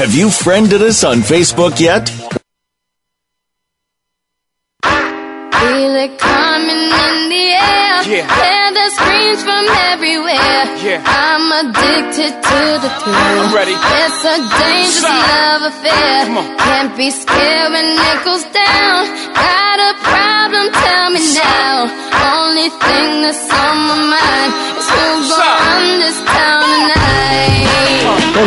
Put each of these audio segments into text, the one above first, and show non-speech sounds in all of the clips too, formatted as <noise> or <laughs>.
Have you friended us on Facebook yet? Feel it coming in the air. Yeah. Hear the screams from everywhere. Yeah. I'm addicted to the thrill. I'm ready. It's a dangerous Stop. love affair. Come on. Can't be scared when it goes down. Got a problem? Tell me now. Only thing that's on my mind is who's Stop. gonna run this town tonight.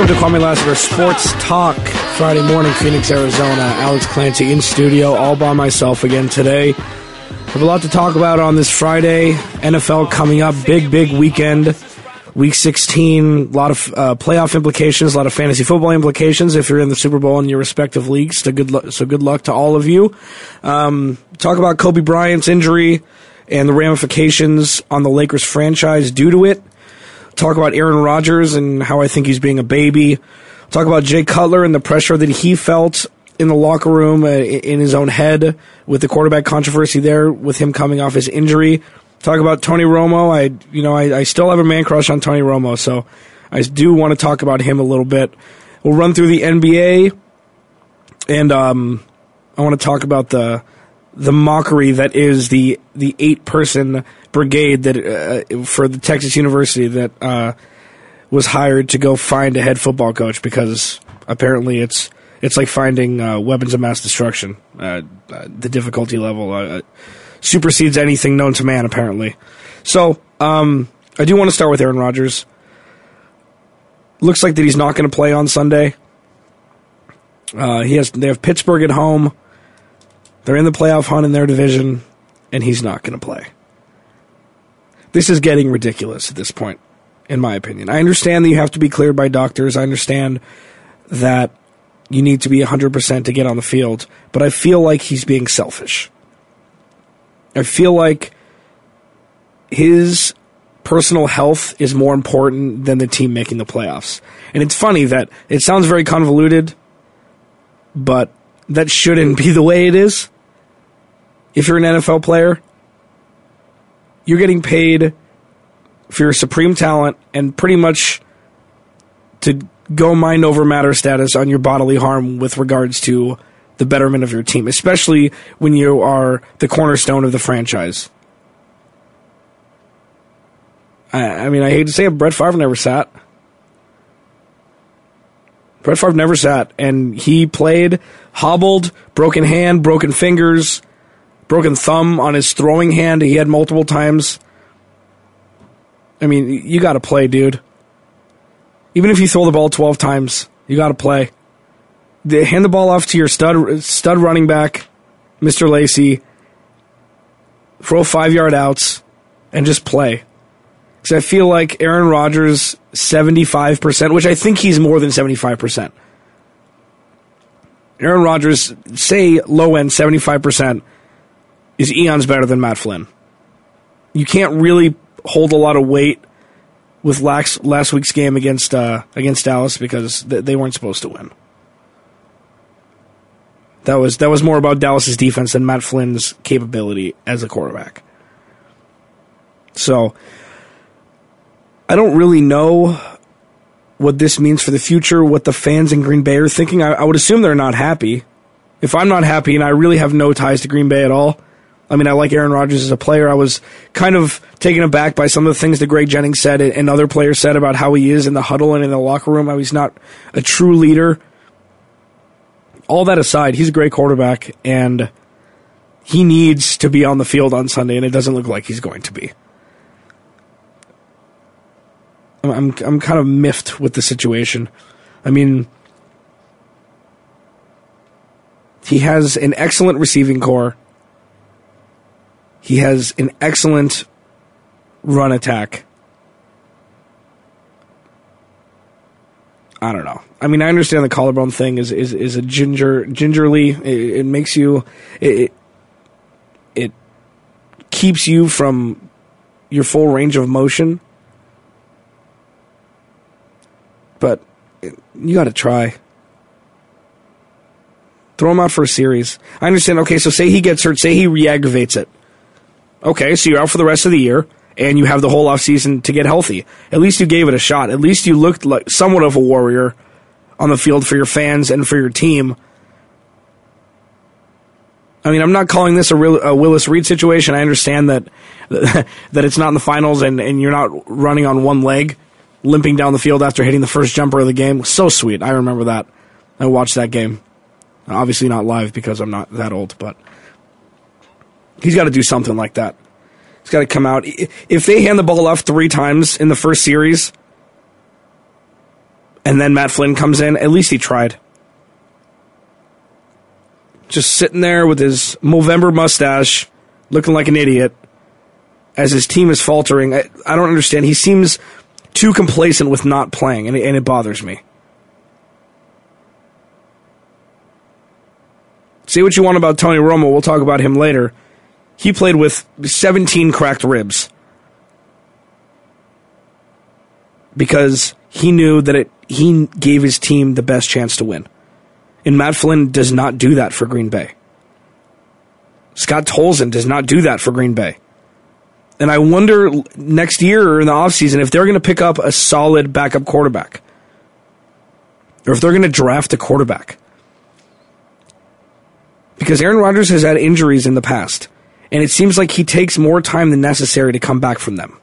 Welcome to Kwamie Lassiter Sports Talk, Friday morning, Phoenix, Arizona. Alex Clancy in studio, all by myself again today. Have a lot to talk about on this Friday. NFL coming up, big, big weekend. Week 16, a lot of uh, playoff implications, a lot of fantasy football implications if you're in the Super Bowl in your respective leagues. So good, so good luck to all of you. Um, talk about Kobe Bryant's injury and the ramifications on the Lakers franchise due to it talk about Aaron Rodgers and how I think he's being a baby. Talk about Jay Cutler and the pressure that he felt in the locker room, uh, in his own head, with the quarterback controversy there, with him coming off his injury. Talk about Tony Romo. I, you know, I, I still have a man crush on Tony Romo, so I do want to talk about him a little bit. We'll run through the NBA, and um, I want to talk about the the mockery that is the the eight person brigade that uh, for the Texas University that uh, was hired to go find a head football coach because apparently it's it's like finding uh, weapons of mass destruction. The difficulty level uh, supersedes anything known to man apparently. So um, I do want to start with Aaron Rodgers. Looks like that he's not going to play on Sunday. Uh, he has they have Pittsburgh at home. They're in the playoff hunt in their division, and he's not going to play. This is getting ridiculous at this point, in my opinion. I understand that you have to be cleared by doctors. I understand that you need to be 100% to get on the field, but I feel like he's being selfish. I feel like his personal health is more important than the team making the playoffs. And it's funny that it sounds very convoluted, but that shouldn't be the way it is. If you're an NFL player, you're getting paid for your supreme talent and pretty much to go mind over matter status on your bodily harm with regards to the betterment of your team, especially when you are the cornerstone of the franchise. I, I mean, I hate to say it, Brett Favre never sat. Brett Favre never sat, and he played hobbled, broken hand, broken fingers, broken thumb on his throwing hand. He had multiple times. I mean, you got to play, dude. Even if you throw the ball twelve times, you got to play. The, hand the ball off to your stud stud running back, Mister Lacy. Throw five yard outs, and just play. Because I feel like Aaron Rodgers, 75%, which I think he's more than 75%. Aaron Rodgers, say low end 75%, is eons better than Matt Flynn. You can't really hold a lot of weight with last, last week's game against uh, against Dallas because th- they weren't supposed to win. That was that was more about Dallas's defense than Matt Flynn's capability as a quarterback. So I don't really know what this means for the future, what the fans in Green Bay are thinking. I, I would assume they're not happy. If I'm not happy and I really have no ties to Green Bay at all, I mean, I like Aaron Rodgers as a player. I was kind of taken aback by some of the things that Greg Jennings said and other players said about how he is in the huddle and in the locker room, how he's not a true leader. All that aside, he's a great quarterback and he needs to be on the field on Sunday, and it doesn't look like he's going to be. I'm I'm, I'm kind of miffed with the situation. I mean, he has an excellent receiving corps. He has an excellent run attack. I don't know. I mean, I understand the collarbone thing is is, is a ginger gingerly. It, it makes you it, it keeps you from your full range of motion. But you got to try. Throw him out for a series. I understand. Okay, so say he gets hurt. Say he re-aggravates it. Okay, so you're out for the rest of the year, and you have the whole off season to get healthy. At least you gave it a shot. At least you looked like somewhat of a warrior on the field for your fans and for your team. I mean, I'm not calling this a, real, a Willis Reed situation. I understand that <laughs> that it's not in the finals and, and you're not running on one leg, limping down the field after hitting the first jumper of the game. So sweet. I remember that. I watched that game. Obviously not live because I'm not that old, but he's got to do something like that. He's got to come out. If they hand the ball off three times in the first series, and then Matt Flynn comes in, at least he tried. Just sitting there with his Movember mustache, looking like an idiot, as his team is faltering. I, I don't understand. He seems too complacent with not playing, and it, and it bothers me. Say what you want about Tony Romo. We'll talk about him later. He played with 17 cracked ribs because he knew that it, he gave his team the best chance to win. And Matt Flynn does not do that for Green Bay. Scott Tolzien does not do that for Green Bay. And I wonder next year in the offseason if they're going to pick up a solid backup quarterback or if they're going to draft a quarterback. Because Aaron Rodgers has had injuries in the past, and it seems like he takes more time than necessary to come back from them.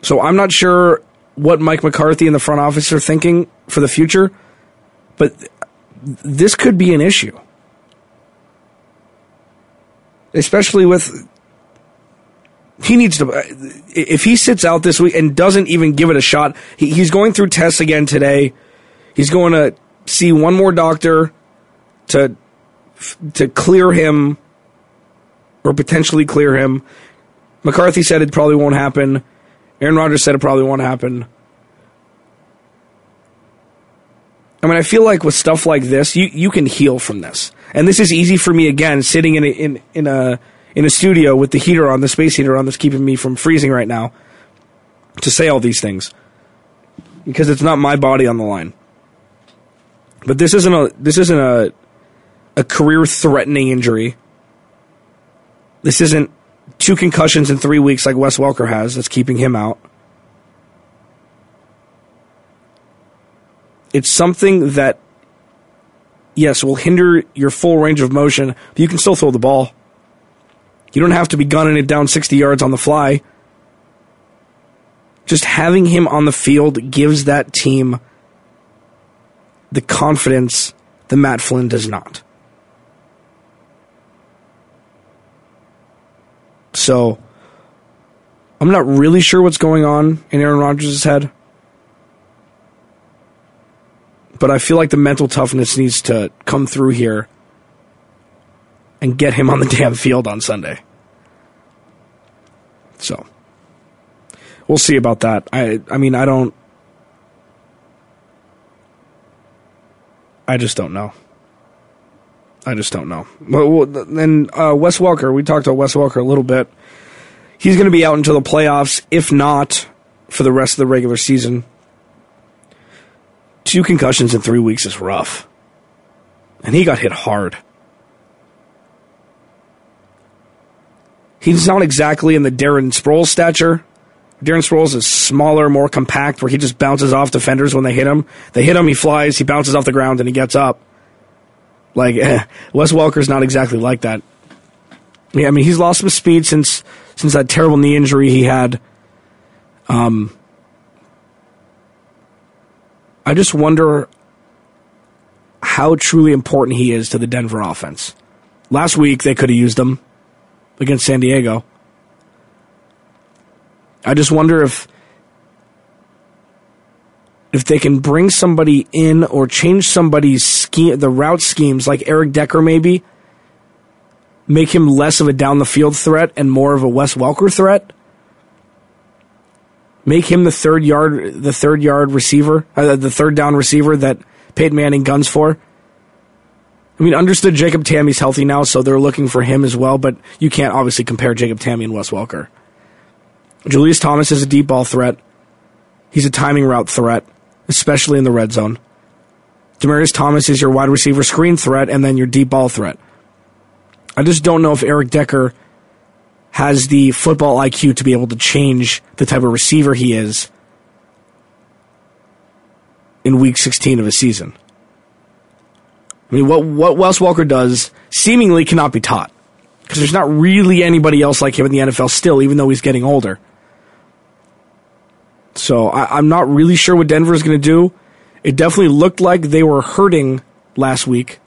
So I'm not sure what Mike McCarthy and the front office are thinking for the future, but this could be an issue. Especially with he needs to if he sits out this week and doesn't even give it a shot, he, he's going through tests again today. He's going to see one more doctor to to clear him or potentially clear him. McCarthy said it probably won't happen. Aaron Rodgers said it probably won't happen. I mean, I feel like with stuff like this, you, you can heal from this. And this is easy for me again, sitting in a, in, in a in a studio with the heater on, the space heater on that's keeping me from freezing right now, to say all these things. Because it's not my body on the line. But this isn't a this isn't a a career threatening injury. This isn't two concussions in three weeks like Wes Welker has that's keeping him out. It's something that, yes, will hinder your full range of motion, but you can still throw the ball. You don't have to be gunning it down 60 yards on the fly. Just having him on the field gives that team the confidence that Matt Flynn does not. So I'm not really sure what's going on in Aaron Rodgers' head. But I feel like the mental toughness needs to come through here and get him on the <laughs> damn field on Sunday. So we'll see about that. I I mean I don't I just don't know. I just don't know. Well, then uh, Wes Welker, we talked about Wes Welker a little bit. He's going to be out until the playoffs, if not for the rest of the regular season. Two concussions in three weeks is rough. And he got hit hard. He's not exactly in the Darren Sproles stature. Darren Sproles is smaller, more compact, where he just bounces off defenders when they hit him. They hit him, he flies, he bounces off the ground, and he gets up. Like eh, <laughs> Wes Welker's not exactly like that. Yeah, I mean he's lost some speed since since that terrible knee injury he had. Um, I just wonder how truly important he is to the Denver offense. Last week they could have used him against San Diego. I just wonder if if they can bring somebody in or change somebody's scheme, the route schemes, like Eric Decker maybe, make him less of a down the field threat and more of a Wes Welker threat. make him the third yard the third yard receiver, uh, the third down receiver that Peyton Manning guns for. I mean, understood Jacob Tamme's healthy now, so they're looking for him as well, but you can't obviously compare Jacob Tamme and Wes Welker. Julius Thomas is a deep ball threat. He's a timing route threat, especially in the red zone. Demaryius Thomas is your wide receiver screen threat and then your deep ball threat. I just don't know if Eric Decker has the football IQ to be able to change the type of receiver he is in week 16 of a season. I mean, what, what Wes Welker does seemingly cannot be taught because there's not really anybody else like him in the NFL still, even though he's getting older. So I, am not really sure what Denver is going to do. It definitely looked like they were hurting last week.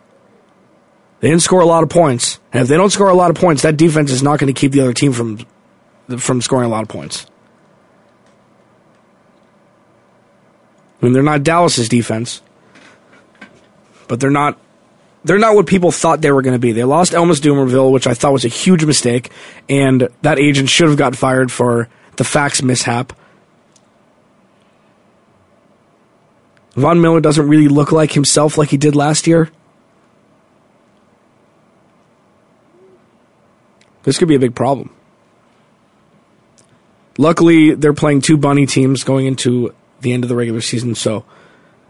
They didn't score a lot of points, and if they don't score a lot of points, that defense is not going to keep the other team from from scoring a lot of points. I mean, they're not Dallas's defense, but they're not they're not what people thought they were going to be. They lost Elvis Dumervil, which I thought was a huge mistake, and that agent should have got fired for the fax mishap. Von Miller doesn't really look like himself like he did last year. This could be a big problem. Luckily, they're playing two bunny teams going into the end of the regular season, so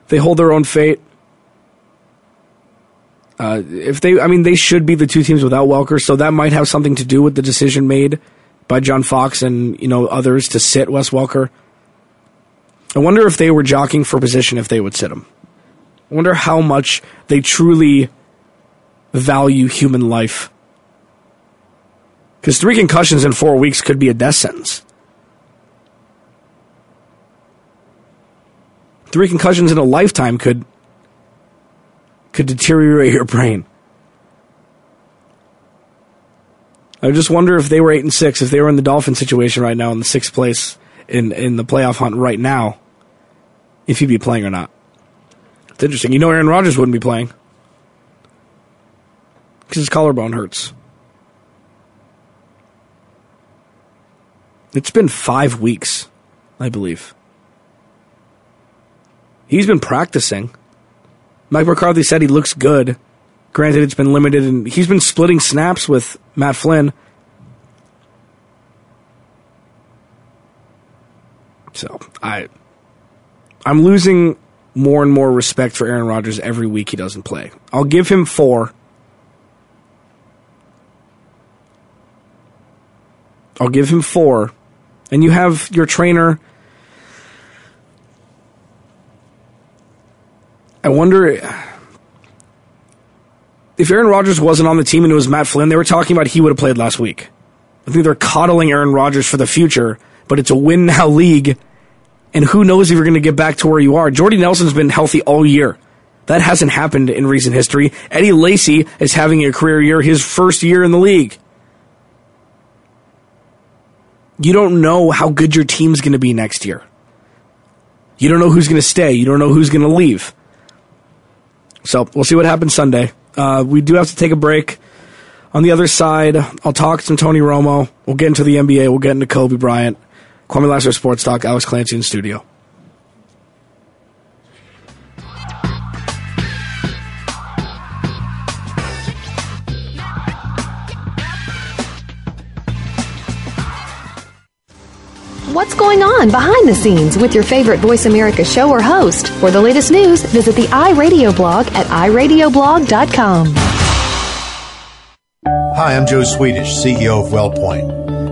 they hold their own fate. Uh, if they, I mean, they should be the two teams without Welker, so that might have something to do with the decision made by John Fox and you know others to sit Wes Welker. I wonder if they were jockeying for position if they would sit him. I wonder how much they truly value human life. Because three concussions in four weeks could be a death sentence. Three concussions in a lifetime could could deteriorate your brain. I just wonder if they were eight and six, if they were in the Dolphin situation right now in the sixth place in in the playoff hunt right now, if he'd be playing or not. It's interesting. You know, Aaron Rodgers wouldn't be playing because his collarbone hurts. It's been five weeks, I believe. He's been practicing. Mike McCarthy said he looks good. Granted, it's been limited, and he's been splitting snaps with Matt Flynn. So I, I'm losing more and more respect for Aaron Rodgers every week he doesn't play. I'll give him four. I'll give him four. And you have your trainer I wonder if Aaron Rodgers wasn't on the team and it was Matt Flynn, they were talking about he would have played last week. I think they're coddling Aaron Rodgers for the future, but it's a win now league, and who knows if you're going to get back to where you are. Jordy Nelson's been healthy all year. That hasn't happened in recent history. Eddie Lacy is having a career year, his first year in the league. You don't know how good your team's going to be next year. You don't know who's going to stay. You don't know who's going to leave. So we'll see what happens Sunday. Uh, we do have to take a break. On the other side, I'll talk some Tony Romo. We'll get into the NBA. We'll get into Kobe Bryant. Kwamie Lassiter Sports Talk. Alex Clancy in studio. What's going on behind the scenes with your favorite Voice America show or host? For the latest news, visit the iRadio blog at iradioblog.com. Hi, I'm Joe Swedish, CEO of WellPoint.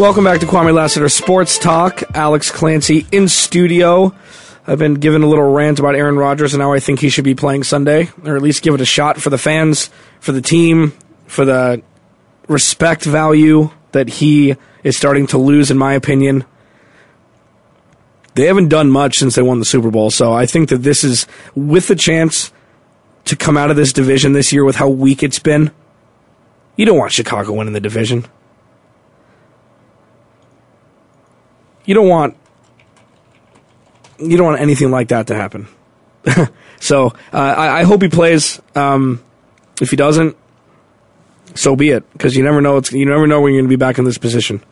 Welcome back to Kwamie Lassiter Sports Talk. Alex Clancy in studio. I've been given a little rant about Aaron Rodgers, and now I think he should be playing Sunday, or at least give it a shot for the fans, for the team, for the respect value that he is starting to lose, in my opinion. They haven't done much since they won the Super Bowl, so I think that this is with the chance to come out of this division this year with how weak it's been. You don't want Chicago winning the division. You don't want you don't want anything like that to happen. <laughs> so uh, I, I, hope he plays. Um, if he doesn't, so be it. Because you never know. It's, you never know when you're going to be back in this position.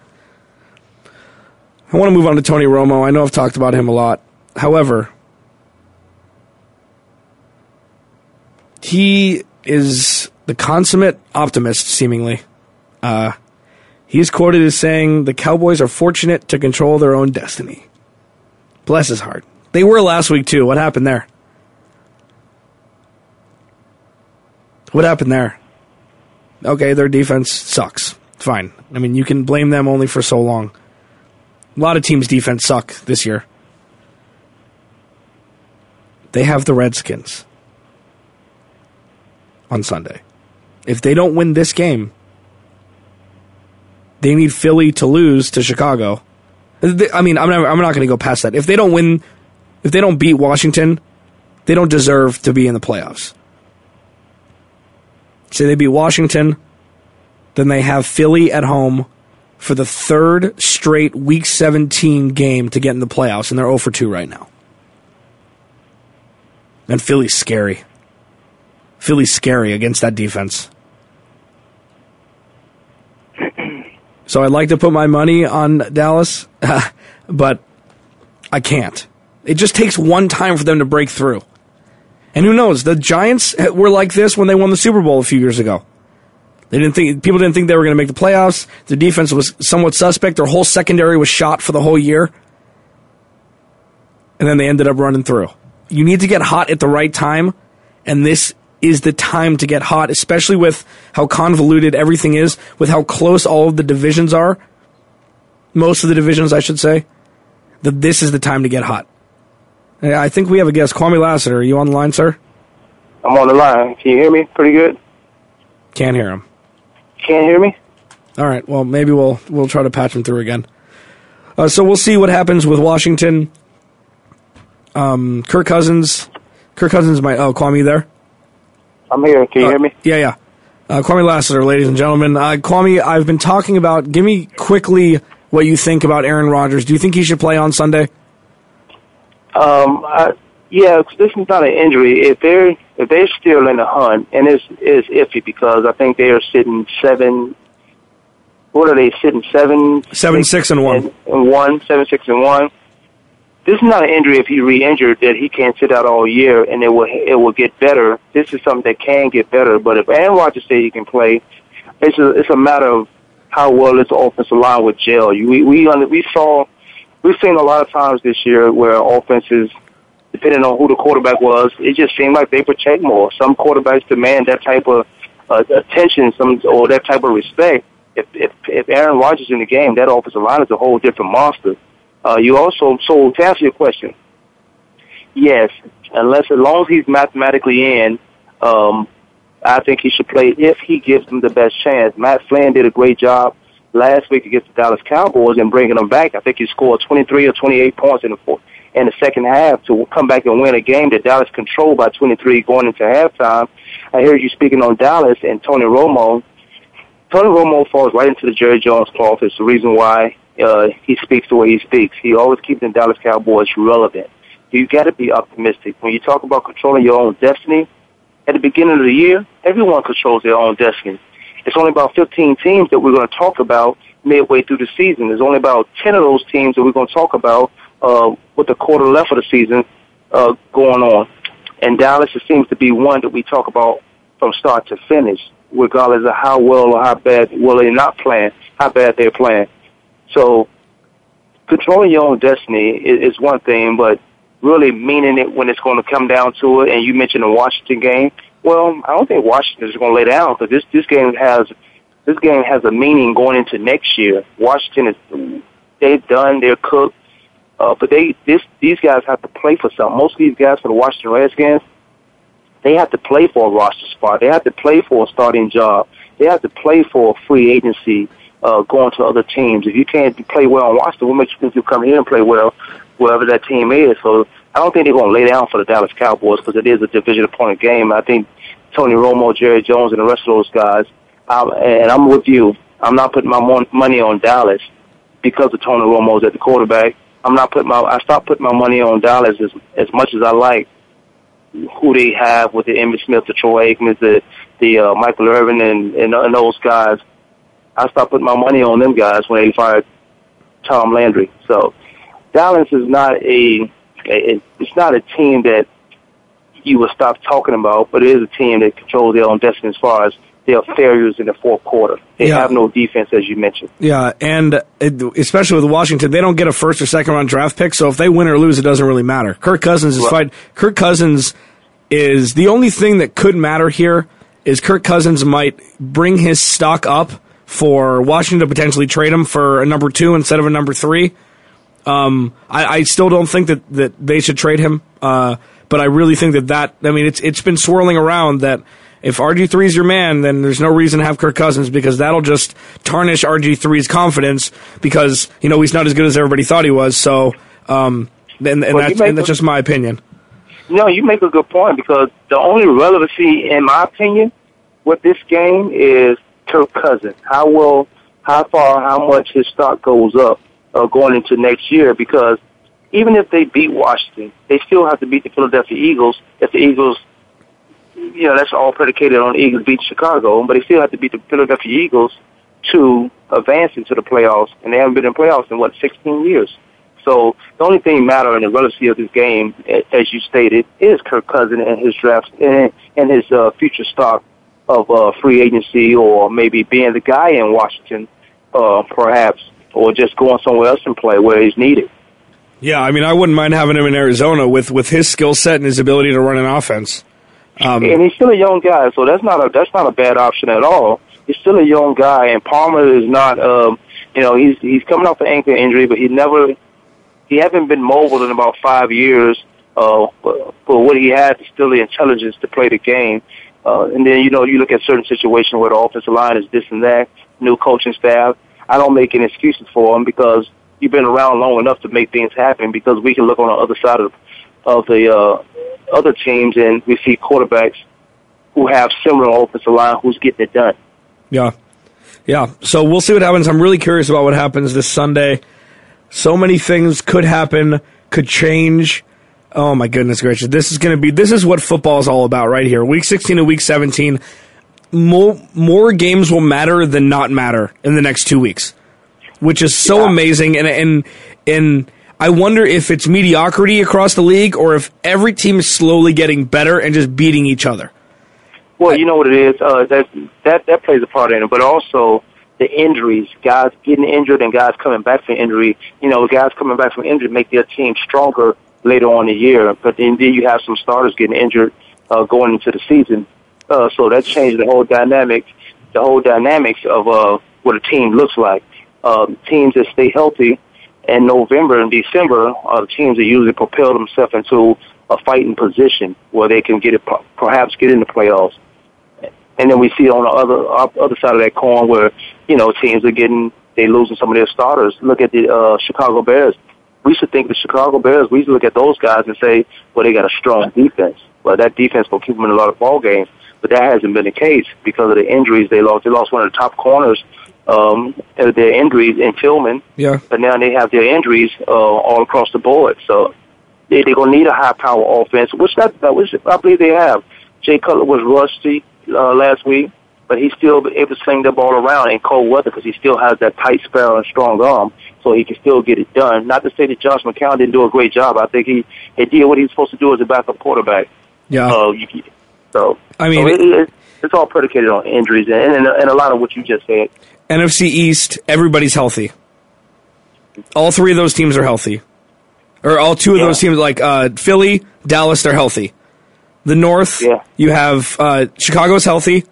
I want to move on to Tony Romo. I know I've talked about him a lot. However, he is the consummate optimist, seemingly. Uh, He's quoted as saying, The Cowboys are fortunate to control their own destiny. Bless his heart. They were last week, too. What happened there? What happened there? Okay, their defense sucks. Fine. I mean, you can blame them only for so long. A lot of teams' defense suck this year. They have the Redskins on Sunday. If they don't win this game, they need Philly to lose to Chicago. I mean, I'm not, I'm not going to go past that. If they don't win, if they don't beat Washington, they don't deserve to be in the playoffs. Say they beat Washington, then they have Philly at home for the third straight Week 17 game to get in the playoffs, and they're 0 for 2 right now. And Philly's scary. Philly's scary against that defense. So I'd like to put my money on Dallas, <laughs> but I can't. It just takes one time for them to break through. And who knows? The Giants were like this when they won the Super Bowl a few years ago. They didn't think people didn't think they were going to make the playoffs. Their defense was somewhat suspect. Their whole secondary was shot for the whole year. And then they ended up running through. You need to get hot at the right time, and this is the time to get hot, especially with how convoluted everything is, with how close all of the divisions are. Most of the divisions, I should say. That this is the time to get hot. I think we have a guest. Kwamie Lassiter, are you on the line, sir? I'm on the line. Can you hear me pretty good? Can't hear him. Can't hear me? All right. Well, maybe we'll we'll try to patch him through again. Uh, so we'll see what happens with Washington. Um, Kirk Cousins. Kirk Cousins might. Oh, Kwamie, there? I'm here. Can you uh, hear me? Yeah, yeah. Uh, Kwamie Lassiter, ladies and gentlemen. Uh, Kwamie, I've been talking about. Give me quickly what you think about Aaron Rodgers. Do you think he should play on Sunday? Um, I, yeah, this is not an injury. If they're if they're still in the hunt, and it's it's iffy because I think they are sitting seven. What are they sitting seven? Seven, six, six and one. And, and one, seven, six, and one this is not an injury if he re-injured that he can't sit out all year and it will it will get better. This is something that can get better. But if Aaron Rodgers say he can play, it's a it's a matter of how well this offensive line would gel. We we we saw we've seen a lot of times this year where offenses, depending on who the quarterback was, it just seemed like they protect more. Some quarterbacks demand that type of uh, attention, some or that type of respect. If if if Aaron Rodgers in the game, that offensive line is a whole different monster. Uh, you also, so to answer your question, yes, unless as long as he's mathematically in, um, I think he should play if he gives them the best chance. Matt Flynn did a great job last week against the Dallas Cowboys and bringing them back. I think he scored 23 or 28 points in the fourth, in the second half to come back and win a game that Dallas controlled by 23 going into halftime. I heard you speaking on Dallas and Tony Romo. Tony Romo falls right into the Jerry Jones cloth. It's the reason why uh, he speaks the way he speaks. He always keeps the Dallas Cowboys relevant. You got to be optimistic when you talk about controlling your own destiny. At the beginning of the year, everyone controls their own destiny. It's only about 15 teams that we're going to talk about midway through the season. There's only about 10 of those teams that we're going to talk about uh, with the quarter left of the season uh, going on. And Dallas it seems to be one that we talk about from start to finish, regardless of how well or how bad well they're not playing, how bad they're playing. So controlling your own destiny is, is one thing, but really meaning it when it's going to come down to it. And you mentioned the Washington game. Well, I don't think Washington is going to lay down because this this game has this game has a meaning going into next year. Washington is they've done, they're cooked, uh, but they this these guys have to play for something. Most of these guys for the Washington Redskins, they have to play for a roster spot. They have to play for a starting job. They have to play for a free agency uh, going to other teams. If you can't play well in Washington, what makes you think you'll come here and play well wherever that team is? So I don't think they're going to lay down for the Dallas Cowboys because it is a division opponent game. I think Tony Romo, Jerry Jones, and the rest of those guys, I'm, and I'm with you. I'm not putting my money on Dallas because of Tony Romo's at the quarterback. I'm not putting my. I stopped putting my money on Dallas as as much as I like who they have with the Emmitt Smith, the Troy Aikmans, the the uh, Michael Irvin, and, and and those guys. I stopped putting my money on them guys when they fired Tom Landry. So Dallas is not a, a it's not a team that you will stop talking about, but it is a team that controls their own destiny as far as their failures in the fourth quarter. They Yeah. have no defense, as you mentioned. Yeah, and especially with Washington, they don't get a first or second round draft pick, so if they win or lose, it doesn't really matter. Kirk Cousins is Right. fine. Kirk Cousins is the only thing that could matter here is Kirk Cousins might bring his stock up for Washington to potentially trade him for a number two instead of a number three. Um, I, I still don't think that, that they should trade him, uh, but I really think that that I mean it's it's been swirling around that if RG 3 is your man, then there's no reason to have Kirk Cousins because that'll just tarnish RG 3's confidence because you know he's not as good as everybody thought he was. So, um, and, and Well, that's and that's a- just my opinion. No, you make a good point because the only relevancy, in my opinion, with this game is Kirk Cousins. How well, how far, how much his stock goes up uh, going into next year. Because even if they beat Washington, they still have to beat the Philadelphia Eagles. If the Eagles, you know, that's all predicated on Eagles beat Chicago, but they still have to beat the Philadelphia Eagles to advance into the playoffs, and they haven't been in playoffs in what 16 years. So the only thing matter in the relevancy of this game, as you stated, is Kirk Cousins and his draft and, and his uh, future stock of uh, free agency, or maybe being the guy in Washington, uh, perhaps, or just going somewhere else and play where he's needed. Yeah, I mean I wouldn't mind having him in Arizona with with his skill set and his ability to run an offense. Um, and he's still a young guy, so that's not a that's not a bad option at all. He's still a young guy, and Palmer is not. Um, you know, he's he's coming off an ankle injury, but he never he hasn't been mobile in about five years. Uh, but, but what he has is still the intelligence to play the game. Uh, and then you know you look at certain situations where the offensive line is this and that, new coaching staff. I don't make any excuses for them because you've been around long enough to make things happen. Because we can look on the other side of of the uh, other teams and we see quarterbacks who have similar offensive line who's getting it done. Yeah. Yeah. So we'll see what happens. I'm really curious about what happens this Sunday. So many things could happen, could change. Oh my goodness gracious. This is going to be this is what football is all about right here. Week 16 and week 17. More more games will matter than not matter in the next 2 weeks. Which is so amazing and and and I wonder if it's mediocrity across the league or if every team is slowly getting better and just beating each other. Well, you know what it is. Uh, that that that plays a part in it, but also the injuries, guys getting injured and guys coming back from injury. You know, guys coming back from injury make their team stronger later on in the year. But then, you have some starters getting injured uh, going into the season, uh, so that changed the whole dynamic, the whole dynamics of uh, what a team looks like. Um, teams that stay healthy in November and December are the teams that usually propel themselves into a fighting position where they can get it, perhaps get in the playoffs And then we see on the other other side of that coin where you know teams are getting they losing some of their starters. Look at the uh, Chicago Bears. We should think the Chicago Bears. We should look at those guys and say, well, they got a strong defense. Well, that defense will keep them in a lot of ball games. But that hasn't been the case because of the injuries they lost. They lost one of the top corners um, their injuries in Tillman. Yeah. But now they have their injuries uh, all across the board. So they, they're going to need a high power offense, which that, that which I believe they have. Jay Cutler was rusty uh, last week, but he's still able to sling the ball around in cold weather because he still has that tight spell and strong arm, so he can still get it done. Not to say that Josh McCown didn't do a great job. I think he, he did what he was supposed to do as a backup quarterback. Yeah. Uh, you, so I mean, so it, it, it's all predicated on injuries and, and and a lot of what you just said. NFC East, everybody's healthy. All three of those teams are healthy. Or all two of Yeah. those teams, like uh, Philly, Dallas, they're healthy. The North, Yeah. you have uh, Chicago's healthy,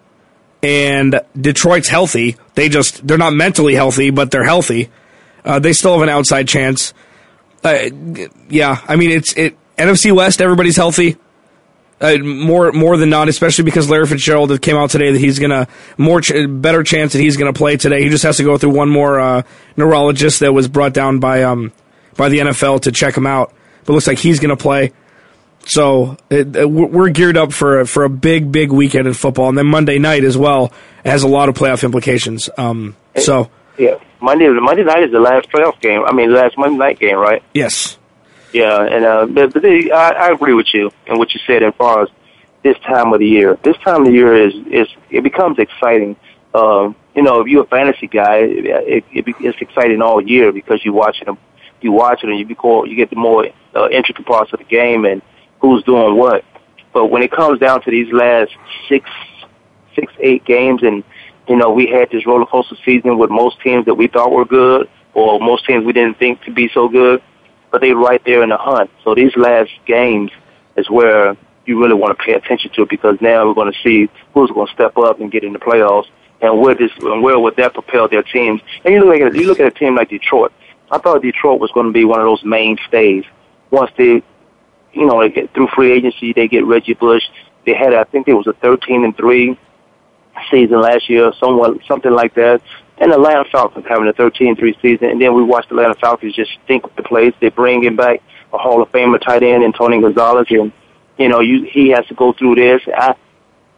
and Detroit's healthy. They just they're not mentally healthy, but they're healthy. Uh, they still have an outside chance. Uh, yeah, I mean it's it NFC West. Everybody's healthy. Uh, more more than not, especially because Larry Fitzgerald came out today that he's gonna more ch- better chance that he's gonna play today. He just has to go through one more uh, neurologist that was brought down by um by the NFL to check him out. But looks like he's gonna play. So it, uh, we're geared up for a, for a big big weekend in football, and then Monday night as well it has a lot of playoff implications. Um, so Yeah, Monday Monday night is the last playoff game. I mean, the last Monday night game, right? yes, Yeah, and uh, but, but they, I, I agree with you and what you said as far as this time of the year. This time of the year is is it becomes exciting. Um, you know, if you're a fantasy guy, it, it, be- it's exciting all year because you watching them, you watch it and you become, you get the more uh, intricate parts of the game and who's doing what. But when it comes down to these last six, six, eight games, and you know, we had this roller coaster season with most teams that we thought were good, or most teams we didn't think to be so good but they're right there in the hunt. So these last games is where you really want to pay attention to because now we're going to see who's going to step up and get in the playoffs and where this and where would that propel their teams. And you look at you look at a team like Detroit. I thought Detroit was going to be one of those mainstays once they, you know, get through free agency. They get Reggie Bush. They had I think it was a thirteen and three season last year, somewhat something like that. And Atlanta Falcons having a 13 and 3 season, and then we watched Atlanta Falcons just stink with the place. They bring him back a Hall of Famer tight end, Antonio Gonzalez, and you know you he has to go through this. I,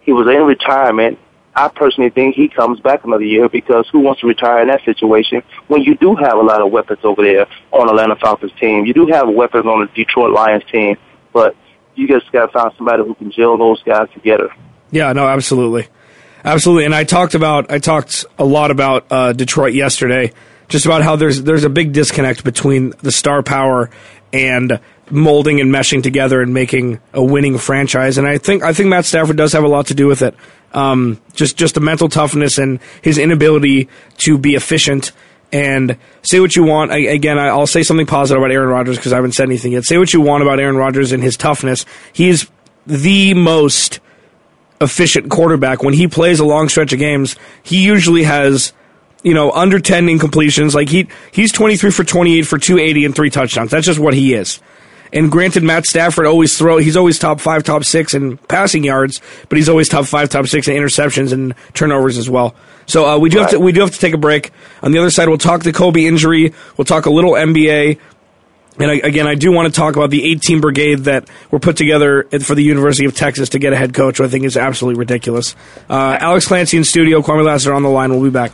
he was in retirement. I personally think he comes back another year because who wants to retire in that situation when you do have a lot of weapons over there on Atlanta Falcons team? You do have weapons on the Detroit Lions team, but you just got to find somebody who can gel those guys together. Yeah, no, absolutely, absolutely. And I talked about, I talked a lot about uh, Detroit yesterday, just about how there's there's a big disconnect between the star power and molding and meshing together and making a winning franchise. And I think I think Matt Stafford does have a lot to do with it. Um, just just the mental toughness and his inability to be efficient and say what you want. I, again, I'll say something positive about Aaron Rodgers because I haven't said anything yet. Say what you want about Aaron Rodgers and his toughness. He's the most efficient quarterback. When he plays a long stretch of games, he usually has, you know, under 10 incompletions. Like he, he's 23 for 28 for 280 and three touchdowns. That's just what he is. And granted, Matt Stafford always throw, he's always top five, top six in passing yards, but he's always top five, top six in interceptions and turnovers as well. So, uh, we do have to, we do have to take a break. On the other side, we'll talk the Kobe injury. We'll talk a little NBA. And I, again, I do want to talk about the 18 brigade that were put together for the University of Texas to get a head coach, which I think is absolutely ridiculous. Uh, Alex Clancy in studio, Kwamie Lasser on the line. We'll be back.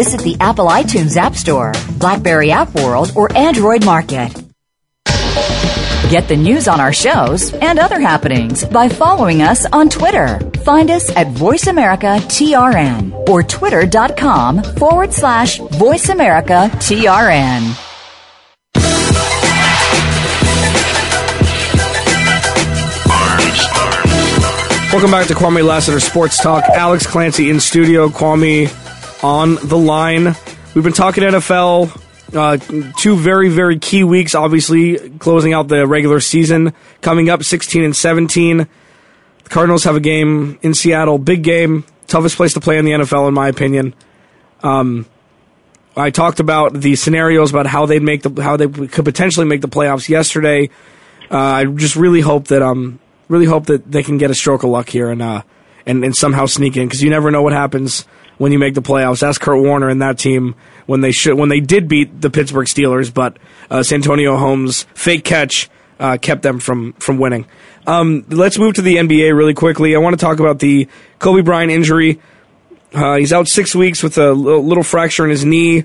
Visit the Apple iTunes App Store, Blackberry App World, or Android Market. Get the news on our shows and other happenings by following us on Twitter. Find us at VoiceAmericaTRN or twitter.com forward slash VoiceAmericaTRN. Welcome back to Kwamie Lassiter Sports Talk. Alex Clancy in studio. Kwamie on the line. We've been talking NFL. Uh, two very, very key weeks, obviously, closing out the regular season. Coming up 16 and 17. The Cardinals have a game in Seattle. Big game. Toughest place to play in the NFL, in my opinion. Um, I talked about the scenarios about how they'd make the how they could potentially make the playoffs yesterday. Uh, I just really hope that um really hope that they can get a stroke of luck here and uh and, and somehow sneak in because you never know what happens when you make the playoffs. Ask Kurt Warner and that team when they should when they did beat the Pittsburgh Steelers, but uh, Santonio Holmes fake catch uh, kept them from from winning. Um, let's move to the NBA really quickly. I want to talk about the Kobe Bryant injury. Uh, he's out six weeks with a little fracture in his knee.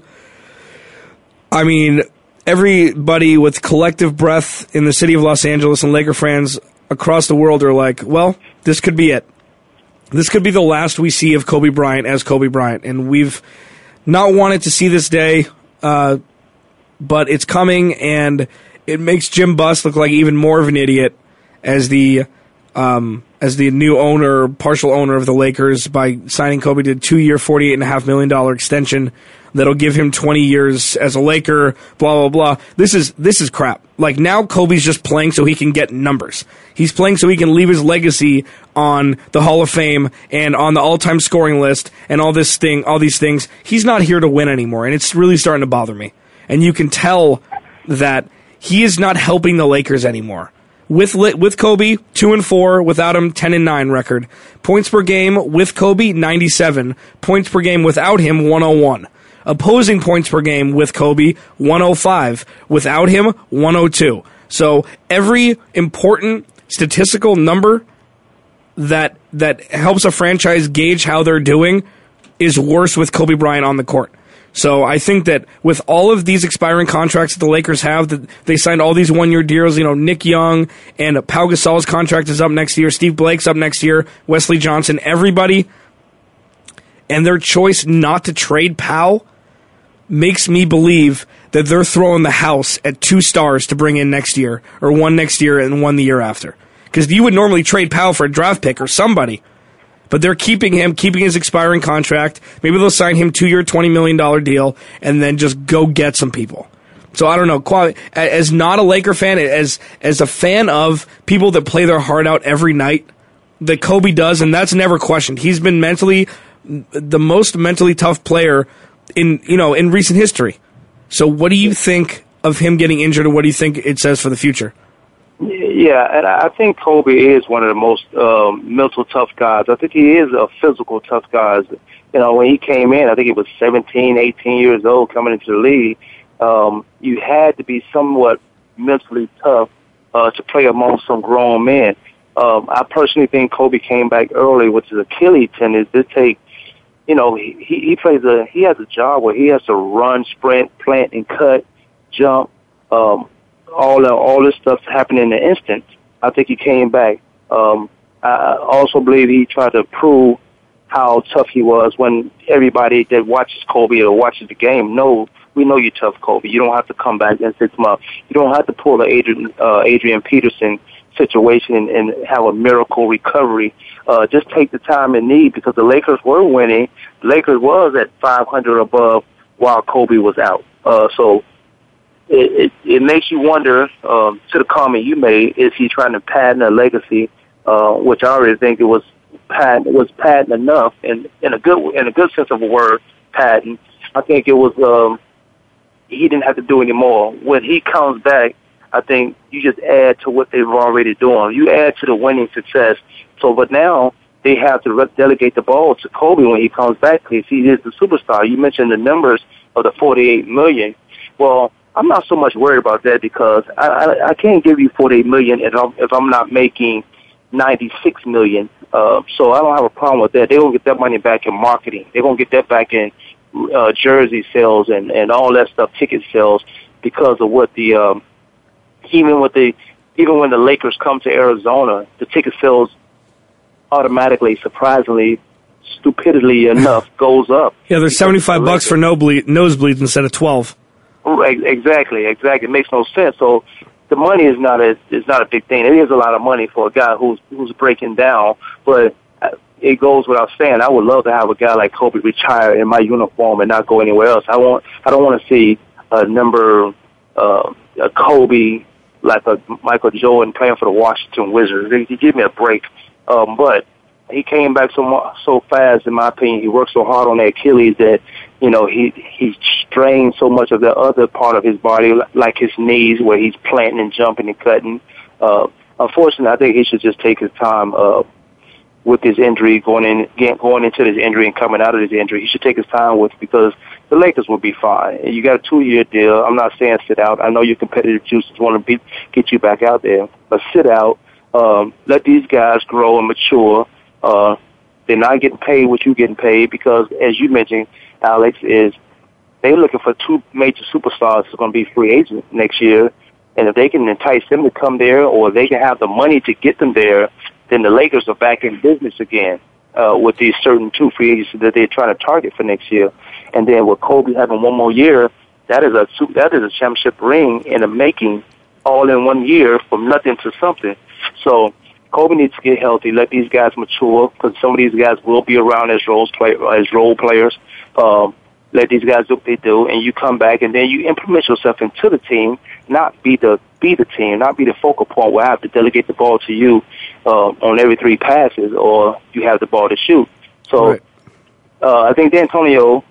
I mean, everybody with collective breath in the city of Los Angeles and Laker fans across the world are like, well, this could be it. This could be the last we see of Kobe Bryant as Kobe Bryant. And we've not wanted to see this day, uh, but it's coming, and it makes Jim Buss look like even more of an idiot as the um, as the new owner, partial owner of the Lakers, by signing Kobe to a and a half million dollar extension that'll give him twenty years as a Laker. Blah blah blah. This is this is crap. Like now, Kobe's just playing so he can get numbers. He's playing so he can leave his legacy on the Hall of Fame and on the all-time scoring list and all this thing, all these things. He's not here to win anymore, and it's really starting to bother me. And you can tell that he is not helping the Lakers anymore with with Kobe two and four, without him ten and nine record. Points per game with Kobe ninety seven. Points per game without him one hundred one. Opposing points per game with Kobe one hundred five. Without him one hundred two. So every important statistical number that that helps a franchise gauge how they're doing is worse with Kobe Bryant on the court. So I think that with all of these expiring contracts that the Lakers have, that they signed all these one year deals. You know, Nick Young and Pau Gasol's contract is up next year. Steve Blake's up next year. Wesley Johnson, everybody, and their choice not to trade Pau makes me believe that they're throwing the house at two stars to bring in next year, or one next year and one the year after. Because you would normally trade Pau for a draft pick or somebody but they're keeping him, keeping his expiring contract. Maybe they'll sign him two year, $20 million deal and then just go get some people. So I don't know. As not a Laker fan, as as a fan of people that play their heart out every night, that Kobe does, and that's never questioned. He's been mentally the most mentally tough player in you know in recent history. So what do you think of him getting injured, and what do you think it says for the future? Yeah, and I think Kobe is one of the most um, mental tough guys. I think he is a physical tough guy. You know, when he came in, I think he was 17, 18 years old coming into the league. Um, you had to be somewhat mentally tough uh, to play among some grown men. Um, I personally think Kobe came back early with his Achilles tendon. This take, you know, he, he plays a he has a job where he has to run, sprint, plant, and cut, jump. Um, all the, all this stuff happened in an instant. I think he came back. Um, I also believe he tried to prove how tough he was when everybody that watches Kobe or watches the game know we know you're tough, Kobe. You don't have to come back in six months. You don't have to pull the Adrian uh, Adrian Peterson situation and have a miracle recovery. Uh, just take the time and need because the Lakers were winning. The Lakers was at 500 above while Kobe was out. Uh, so it, it, it makes you wonder, um, to the comment you made, is he trying to patent a legacy, uh, which I already think it was patent, was patent enough and in a good, in a good sense of a word, patent. I think it was, um, he didn't have to do any more. When he comes back, I think you just add to what they've already doing. You add to the winning success. So, but now they have to delegate the ball to Kobe when he comes back because he is the superstar. You mentioned the numbers of the 48 million. Well, I'm not so much worried about that because I, I, I can't give you 48 million if I'm, if I'm not making 96 million. Uh, so I don't have a problem with that. They're to get that money back in marketing. They're to get that back in uh, jersey sales and, and all that stuff, ticket sales, because of what the, um, even with the, even when the Lakers come to Arizona, the ticket sales automatically, surprisingly, stupidly enough, <laughs> goes up. Yeah, there's 75 the bucks for nosebleed, nosebleeds instead of 12. Exactly, exactly. It makes no sense. So the money is not a is not a big thing. It is a lot of money for a guy who's who's breaking down, but it goes without saying. I would love to have a guy like Kobe retire in my uniform and not go anywhere else. I want I don't want to see a number uh, a Kobe like a Michael Jordan playing for the Washington Wizards. They, they give me a break. Um, but he came back so so fast. In my opinion, he worked so hard on the Achilles that you know he he strained so much of the other part of his body, like his knees, where he's planting and jumping and cutting. Uh, unfortunately, I think he should just take his time uh, with his injury, going in going into his injury and coming out of his injury. He should take his time with because the Lakers will be fine. And you got a two year deal. I'm not saying sit out. I know your competitive juices want to be, get you back out there, but sit out. Um, let these guys grow and mature uh, they're not getting paid what you're getting paid because, as you mentioned, Alex, is they're looking for two major superstars who's going to be free agents next year. And if they can entice them to come there or they can have the money to get them there, then the Lakers are back in business again uh, with these certain two free agents that they're trying to target for next year. And then with Kobe having one more year, that is a that is a championship ring in the making, all in one year from nothing to something. So Kobe needs to get healthy. Let these guys mature because some of these guys will be around as roles play as role players. Um, let these guys do what they do, and you come back and then you implement yourself into the team. Not be the be the team, not be the focal point where I have to delegate the ball to you uh, on every three passes, or you have the ball to shoot. So right. uh, I think D'Antonio,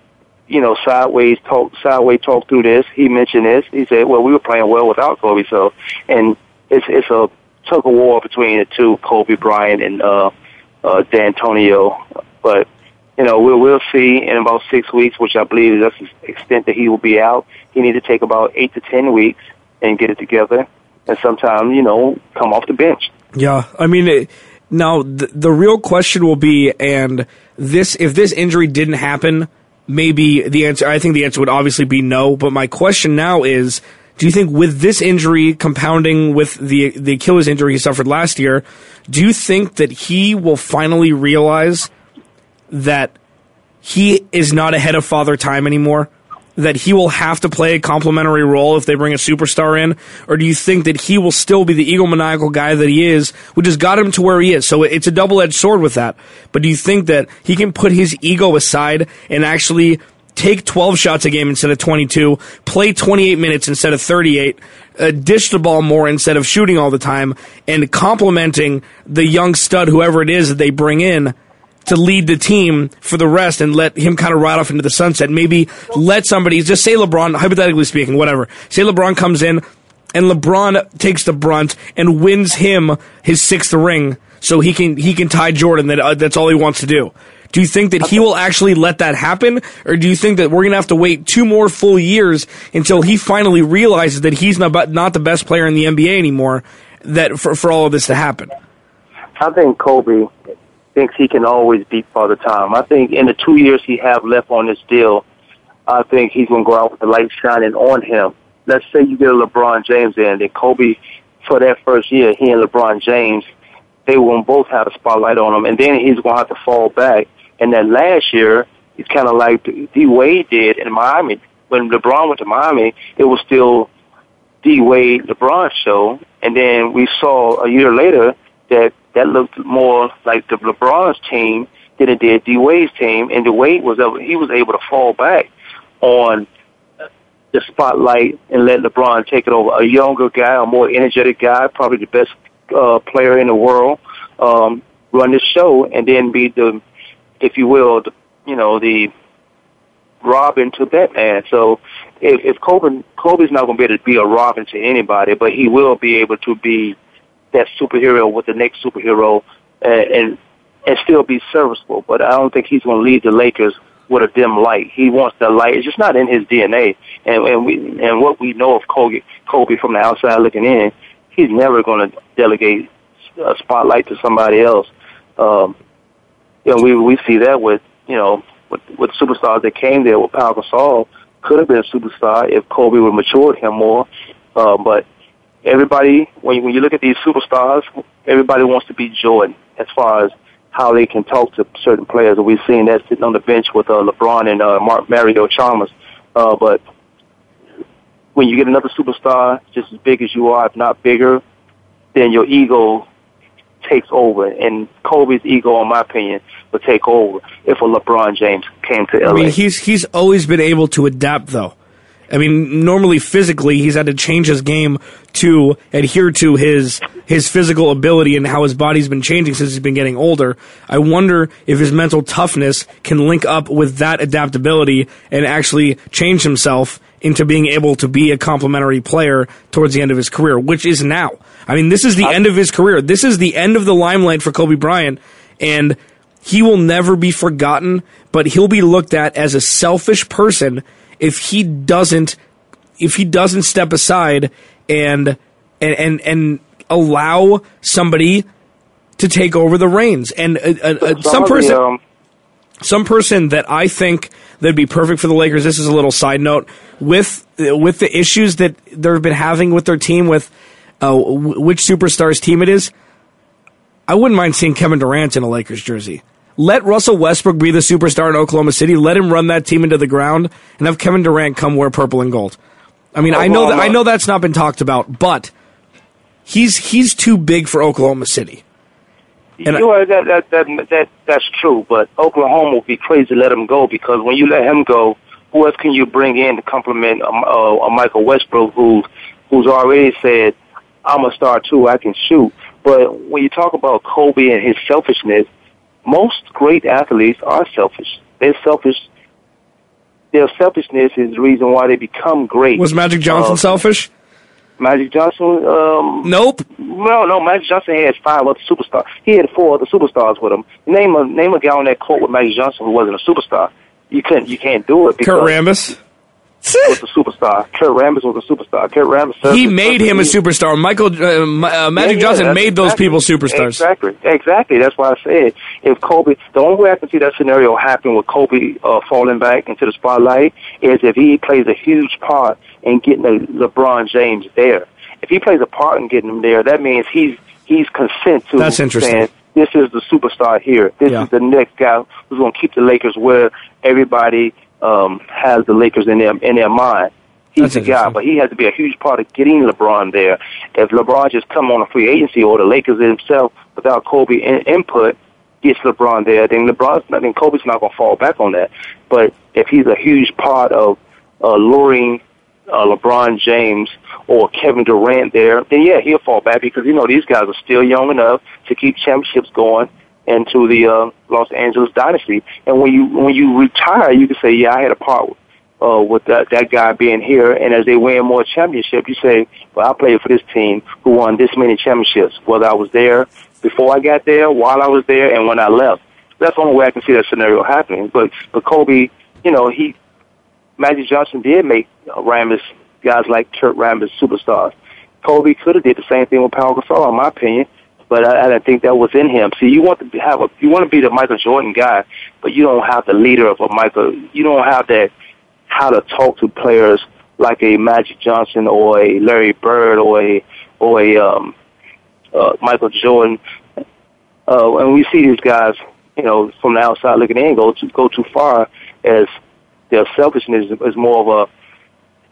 you know, sideways talk sideways talk through this. He mentioned this. He said, "Well, we were playing well without Kobe." So, and it's it's a tug of war between the two, Kobe Bryant and uh, uh, D'Antonio. But you know, we'll we'll see in about six weeks, which I believe is the extent that he will be out. He needs to take about eight to ten weeks and get it together, and sometime you know come off the bench. Yeah, I mean. It, now the, the real question will be, and this if this injury didn't happen, maybe the answer. I think the answer would obviously be no. But my question now is do you think with this injury compounding with the the Achilles injury he suffered last year, do you think that he will finally realize that he is not ahead of father time anymore? That he will have to play a complementary role if they bring a superstar in? Or do you think that he will still be the egomaniacal guy that he is, which has got him to where he is? So it's a double edged sword with that. But do you think that he can put his ego aside and actually take 12 shots a game instead of 22, play 28 minutes instead of 38, uh, dish the ball more instead of shooting all the time, and complimenting the young stud, whoever it is that they bring in, to lead the team for the rest and let him kind of ride off into the sunset. Maybe let somebody, just say LeBron, hypothetically speaking, whatever. Say LeBron comes in and LeBron takes the brunt and wins him his sixth ring so he can, he can tie Jordan that, uh, that's all he wants to do. Do you think that he will actually let that happen? Or do you think that we're going to have to wait two more full years until he finally realizes that he's not, not the best player in the NBA anymore that for, for all of this to happen? I think Kobe thinks he can always beat Father Time. I think in the two years he have left on this deal, I think he's going to go out with the light shining on him. Let's say you get a LeBron James in, and Kobe, for that first year, he and LeBron James, they will both have a spotlight on him, and then he's going to have to fall back And then last year, it's kind of like D Wade did in Miami. When LeBron went to Miami, it was still D Wade LeBron show, and then we saw a year later that that looked more like the LeBron's team than it did D Wade's team, and D Wade was able, he was able to fall back on the spotlight and let LeBron take it over. A younger guy, a more energetic guy, probably the best uh, player in the world, um, run the show, and then be the, if you will, the, you know, the Robin to Batman. So if, if Kobe, Kobe's not going to be able to be a Robin to anybody, but he will be able to be that superhero with the next superhero and, and and still be serviceable. But I don't think he's going to lead the Lakers with a dim light. He wants the light. It's just not in his DNA. And and we and what we know of Kobe, Kobe from the outside looking in, he's never going to delegate a spotlight to somebody else. Um, you know, we we see that with you know with with superstars that came there with Pau Gasol could have been a superstar if Kobe would have matured him more. Uh, but everybody, when you, when you look at these superstars, everybody wants to be Jordan as far as how they can talk to certain players. We've seen that sitting on the bench with uh, LeBron and uh, Mark Mario Chalmers. Uh, but when you get another superstar just as big as you are, if not bigger, then your ego takes over. And Kobe's ego, in my opinion, would take over if a LeBron James came to LA. I mean, he's he's always been able to adapt, though. I mean, normally physically, he's had to change his game to adhere to his his physical ability and how his body's been changing since he's been getting older. I wonder if his mental toughness can link up with that adaptability and actually change himself into being able to be a complementary player towards the end of his career, which is now. I mean, this is the end of his career. This is the end of the limelight for Kobe Bryant, and he will never be forgotten, but he'll be looked at as a selfish person if he doesn't if he doesn't step aside and and and, and allow somebody to take over the reins. And uh, uh, uh some person, um, some person that I think that'd be perfect for the Lakers. This is a little side note with with the issues that they've been having with their team, with uh, which superstars team it is. I wouldn't mind seeing Kevin Durant in a Lakers jersey. Let Russell Westbrook be the superstar in Oklahoma City. Let him run that team into the ground, and have Kevin Durant come wear purple and gold. I mean, I know that I know that's not been talked about, but he's he's too big for Oklahoma City. And you know, that, that that that that's true, but Oklahoma will be crazy to let him go because when you let him go, who else can you bring in to complement a, a, a Michael Westbrook who who's already said, "I'm a star too, I can shoot." But when you talk about Kobe and his selfishness, most great athletes are selfish. They're selfish. Their selfishness is the reason why they become great. Was Magic Johnson uh, selfish? Magic Johnson. Um, nope. No, no. Magic Johnson had five other superstars. He had four other superstars with him. Name a name a guy on that court with Magic Johnson who wasn't a superstar. You couldn't. You can't do it. Because Kurt Rambis was a superstar. Kurt Rambis was a superstar. Kurt Rambis. He made him a superstar. Michael uh, uh, Magic yeah, Johnson made those exactly, people superstars. Exactly. Exactly. That's why I said if Kobe, the only way I can see that scenario happen with Kobe uh, falling back into the spotlight is if he plays a huge part in getting a LeBron James there. If he plays a part in getting him there, that means he's he's consent to. That's interesting. Saying, this is the superstar here. This yeah. is the next guy who's going to keep the Lakers where everybody um, has the Lakers in their in their mind. He's That's the guy, but he has to be a huge part of getting LeBron there. If LeBron just come on a free agency or the Lakers himself without Kobe in, input gets LeBron there, then LeBron's not, then Kobe's not going to fall back on that. But if he's a huge part of uh, luring uh, LeBron James or Kevin Durant there, then yeah, he'll fall back because you know these guys are still young enough to keep championships going into the uh, Los Angeles dynasty. And when you when you retire, you can say, yeah, I had a part uh, with that that guy being here. And as they win more championships, you say, well, I played for this team who won this many championships, whether I was there before I got there, while I was there, and when I left. That's the only way I can see that scenario happening. But but Kobe, you know, he Magic Johnson did make uh, guys like Kurt Rambis superstars. Kobe could have did the same thing with Pau Gasol, in my opinion but I, I didn't think that was in him. See, you want to have a, you want to be the Michael Jordan guy, but you don't have the leader of a Michael. You don't have that how to talk to players like a Magic Johnson or a Larry Bird or a or a um, uh, Michael Jordan. Uh, and we see these guys you know, from the outside looking in, go too go too far as their selfishness is more of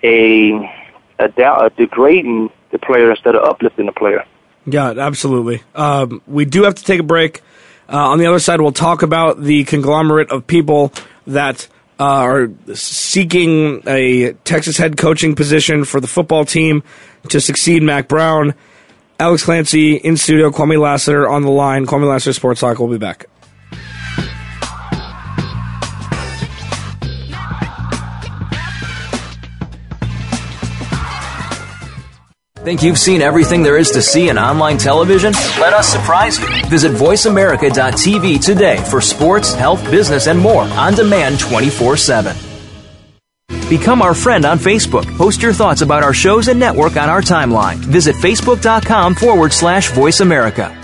a a a, a degrading the player instead of uplifting the player. Yeah, absolutely. Um, we do have to take a break. Uh, on the other side, we'll talk about the conglomerate of people that uh, are seeking a Texas head coaching position for the football team to succeed Mack Brown. Alex Clancy in studio, Kwamie Lassiter on the line. Kwamie Lassiter Sports Talk. We'll be back. Think you've seen everything there is to see in online television? Let us surprise you. Visit VoiceAmerica.tv today for sports, health, business, and more on demand 24 7. Become our friend on Facebook. Post your thoughts about our shows and network on our timeline. Visit Facebook.com forward slash voice America.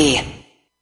me.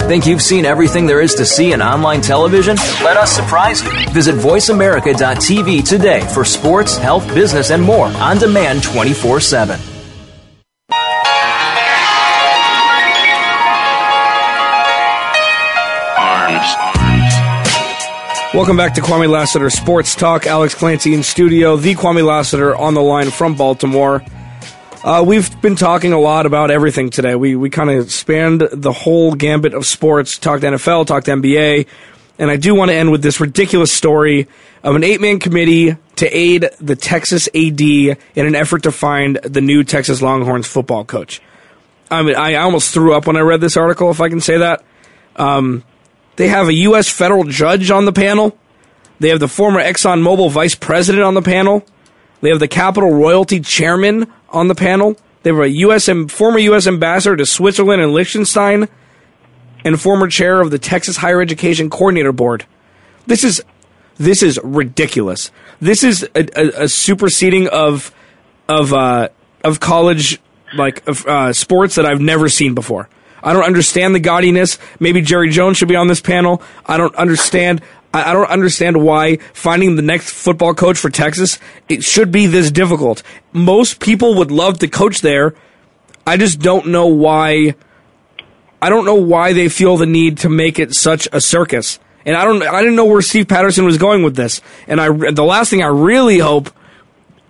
Think you've seen everything there is to see in online television? Let us surprise you. Visit VoiceAmerica.tv today for sports, health, business, and more on demand 24 7. Welcome back to Kwamie Lassiter Sports Talk. Alex Clancy in studio. The Kwamie Lassiter on the line from Baltimore. Uh, we've been talking a lot about everything today. We we kind of spanned the whole gambit of sports. Talked NFL, talked NBA, and I do want to end with this ridiculous story of an eight man committee to aid the Texas AD in an effort to find the new Texas Longhorns football coach. I mean, I almost threw up when I read this article, if I can say that. Um, they have a U.S. federal judge on the panel. They have the former ExxonMobil vice president on the panel. They have the Capital Royalty chairman on the panel. They have a U.S. former U.S. ambassador to Switzerland and Liechtenstein, and former chair of the Texas Higher Education Coordinator Board. This is this is ridiculous. This is a, a, a superseding of of uh, of college like of uh, sports that I've never seen before. I don't understand the gaudiness. Maybe Jerry Jones should be on this panel. I don't understand. I, I don't understand why finding the next football coach for Texas it should be this difficult. Most people would love to coach there. I just don't know why. I don't know why they feel the need to make it such a circus. And I don't. I didn't know where Steve Patterson was going with this. And I. The last thing I really hope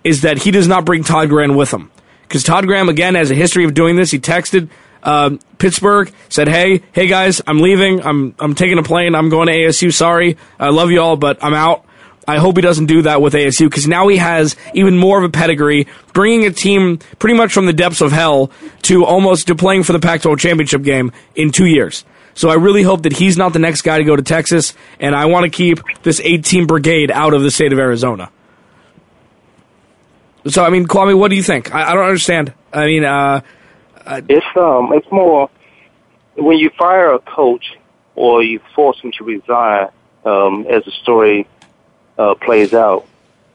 is that he does not bring Todd Graham with him, because Todd Graham again has a history of doing this. He texted uh, Pittsburgh said, "Hey, hey guys, I'm leaving. I'm I'm taking a plane. I'm going to ASU. Sorry, I love you all, but I'm out." I hope he doesn't do that with ASU because now he has even more of a pedigree, bringing a team pretty much from the depths of hell to almost to playing for the Pac-12 championship game in two years. So I really hope that he's not the next guy to go to Texas, and I want to keep this 18 brigade out of the state of Arizona. So I mean, Kwamie, what do you think? I, I don't understand. I mean, uh, it's um, it's more when you fire a coach or you force him to resign, um, as the story uh, plays out,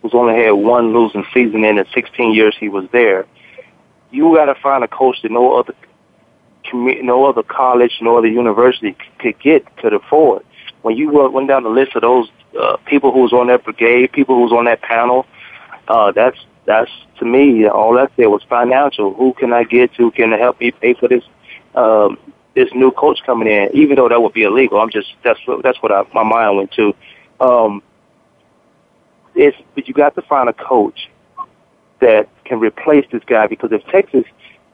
who's only had one losing season in the 16 years he was there. You got to find a coach that no other commu- no other college, no other university could get could afford. When you went down the list of those uh, people who was on that brigade, people who was on that panel, uh, that's that's to me all that said was financial. Who can I get to? Can help me pay for this um, this new coach coming in? Even though that would be illegal, I'm just that's what that's what I, my mind went to. Um, it's but you got to find a coach that can replace this guy because if Texas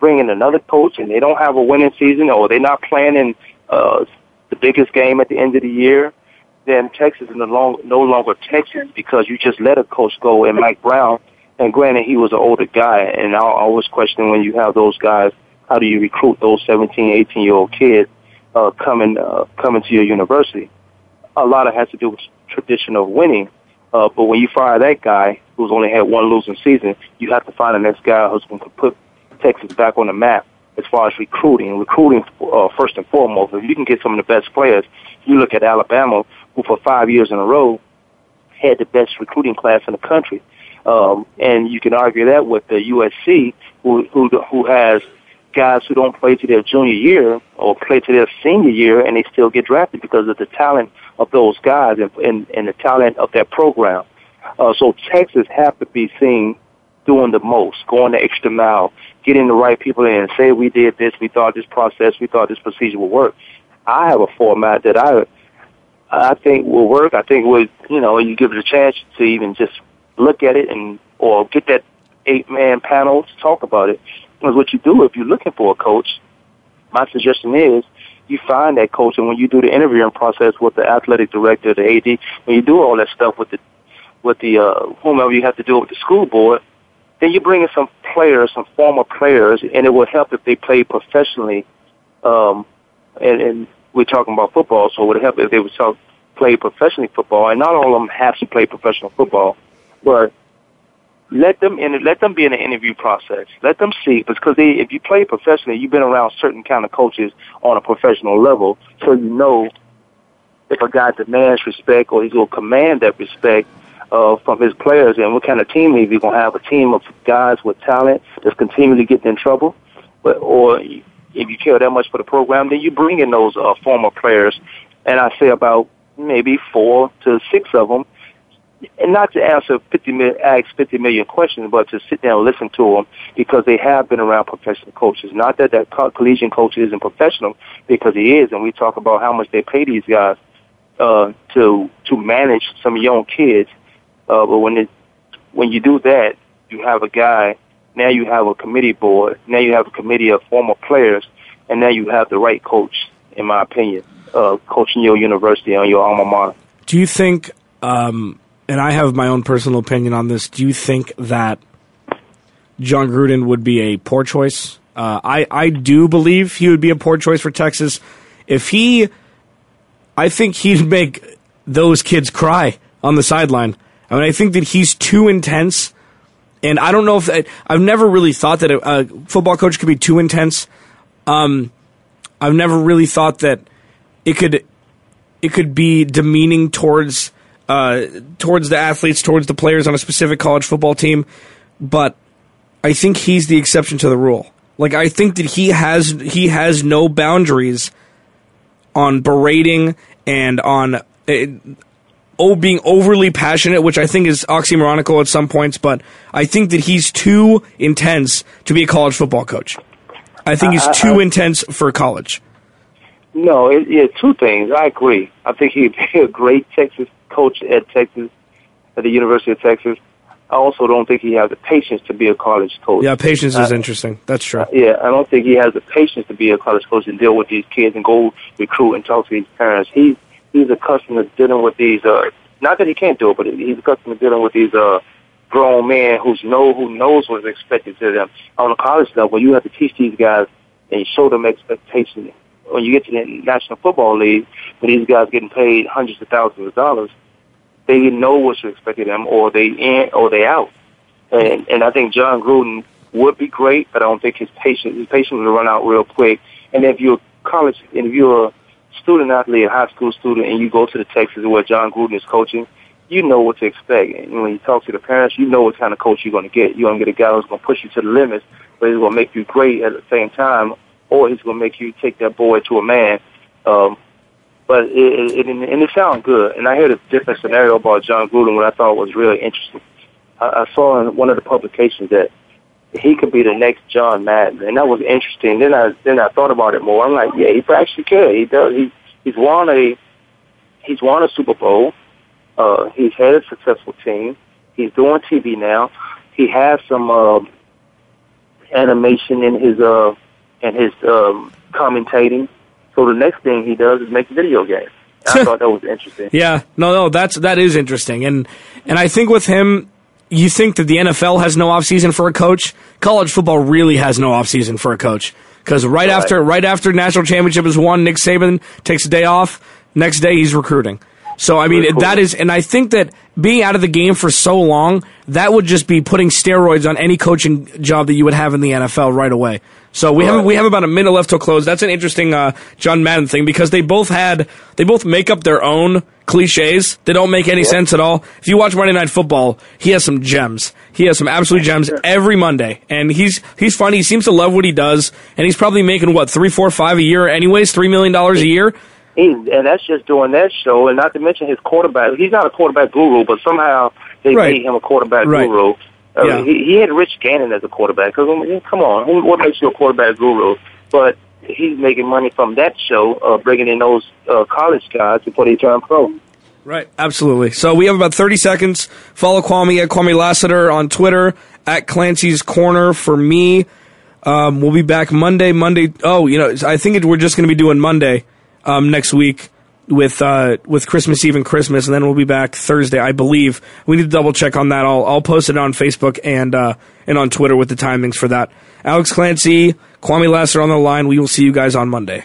bring in another coach and they don't have a winning season or they're not playing in uh, the biggest game at the end of the year, then Texas is no, long, no longer Texas because you just let a coach go. And Mike Brown, and granted he was an older guy, and I always question when you have those guys, how do you recruit those 17, 18 year old kids uh, coming uh, coming to your university? A lot of it has to do with tradition of winning. Uh, but when you fire that guy who's only had one losing season, you have to find the next guy who's going to put Texas back on the map as far as recruiting. Recruiting uh, first and foremost. If you can get some of the best players, you look at Alabama, who for five years in a row had the best recruiting class in the country, um, and you can argue that with the USC, who who who has guys who don't play to their junior year or play to their senior year, and they still get drafted because of the talent of those guys and and, and the talent of their program. Uh, so Texas have to be seen doing the most, going the extra mile, getting the right people in. Say we did this, we thought this process, we thought this procedure would work. I have a format that I I think will work. I think would you know you give it a chance to even just look at it and or get that eight man panel to talk about it. Because what you do if you're looking for a coach, my suggestion is you find that coach, and when you do the interviewing process with the athletic director, the AD, when you do all that stuff with the with the uh, whomever you have to do with the school board, then you bring in some players, some former players, and it will help if they play professionally. Um, and, and we're talking about football, so it would help if they would talk, play professionally football. And not all of them have to play professional football, but let them in. Let them be in the interview process. Let them see because they, if you play professionally, you've been around certain kind of coaches on a professional level, so you know if a guy demands respect or he's going to command that respect uh, from his players and what kind of team he's going to have a team of guys with talent that's continually getting in trouble, but or if you care that much for the program, then you bring in those uh, former players, and I say about maybe four to six of them and not to answer 50 million, ask 50 million questions, but to sit down and listen to them because they have been around professional coaches. Not that that collegiate coach isn't professional because he is, and we talk about how much they pay these guys uh, to to manage some young kids. Uh, but when it, when you do that, you have a guy. Now you have a committee board. Now you have a committee of former players, and now you have the right coach, in my opinion, uh, coaching your university on your alma mater. Do you think? Um and I have my own personal opinion on this. Do you think that Jon Gruden would be a poor choice? Uh, I I do believe he would be a poor choice for Texas if he. I think he'd make those kids cry on the sideline. I mean, I think that he's too intense, and I don't know if I, I've never really thought that a, a football coach could be too intense. Um, I've never really thought that it could it could be demeaning towards uh, towards the athletes, towards the players on a specific college football team, but I think he's the exception to the rule. Like I think that he has he has no boundaries on berating and on uh, oh being overly passionate, which I think is oxymoronical at some points. But I think that he's too intense to be a college football coach. I think he's too intense for college. No, it, yeah, two things. I agree. I think he'd <laughs> be a great Texas coach at Texas, at the University of Texas. I also don't think he has the patience to be a college coach. Yeah, patience is uh, interesting. That's true. Uh, yeah, I don't think he has the patience to be a college coach and deal with these kids and go recruit and talk to these parents. He he's accustomed to dealing with these. Uh, not that he can't do it, but he's accustomed to dealing with these uh, grown men who know who knows what is expected to them on a college level. You have to teach these guys and show them expectations. When you get to the National Football League, when these guys getting paid hundreds of thousands of dollars, they know what's expected of them, or they in or they out. And and I think Jon Gruden would be great, but I don't think his patience his patience will run out real quick. And if you're a college, and if you're a student athlete, a high school student, and you go to the Texas where Jon Gruden is coaching, you know what to expect. And when you talk to the parents, you know what kind of coach you're going to get. You're going to get a guy who's going to push you to the limits, but he's going to make you great at the same time, or he's going to make you take that boy to a man. Um, but it, it, and it sounded good. And I heard a different scenario about Jon Gruden, what I thought was really interesting. I, I saw in one of the publications that he could be the next John Madden, and that was interesting. Then I then I thought about it more. I'm like, yeah, he actually could. He does. He he's won a he's won a Super Bowl. Uh, he's had a successful team. He's doing TV now. He has some uh, animation in his uh in his um, commentating So the next thing he does is make video games. I <laughs> thought that was interesting. Yeah, no, no, that's that is interesting, and and I think with him, you think that the NFL has no offseason for a coach. College football really has no offseason for a coach because right, Right. after right after national championship is won, Nick Saban takes a day off. Next day he's recruiting. So I mean cool. that is, and I think that being out of the game for so long, that would just be putting steroids on any coaching job that you would have in the NFL right away. So we have we have about a minute left till close. That's an interesting uh, John Madden thing because they both had they both make up their own cliches. They don't make any sense at all. If you watch Monday Night Football, he has some gems. He has some absolute gems every Monday, and he's he's funny. He seems to love what he does, and he's probably making what three, four, five a year, anyways, three million dollars a year. He, and that's just doing that show, and not to mention his quarterback. He's not a quarterback guru, but somehow they Right. made him a quarterback Right. guru. Uh, Yeah. he, he had Rich Gannon as a quarterback. I mean, come on, who, what makes you a quarterback guru? But he's making money from that show, uh, bringing in those uh, college guys before they turn pro. Right, absolutely. So we have about 30 seconds. Follow Kwamie at Kwamie Lassiter on Twitter, at Clancy's Corner for me. Um, we'll be back Monday. Monday. Oh, you know, I think it, we're just going to be doing Monday um, next week with uh, with Christmas Eve and Christmas, and then we'll be back Thursday, I believe. We need to double check on that. I'll I'll post it on Facebook and uh, and on Twitter with the timings for that. Alex Clancy, Kwamie Lassiter on the line. We will see you guys on Monday.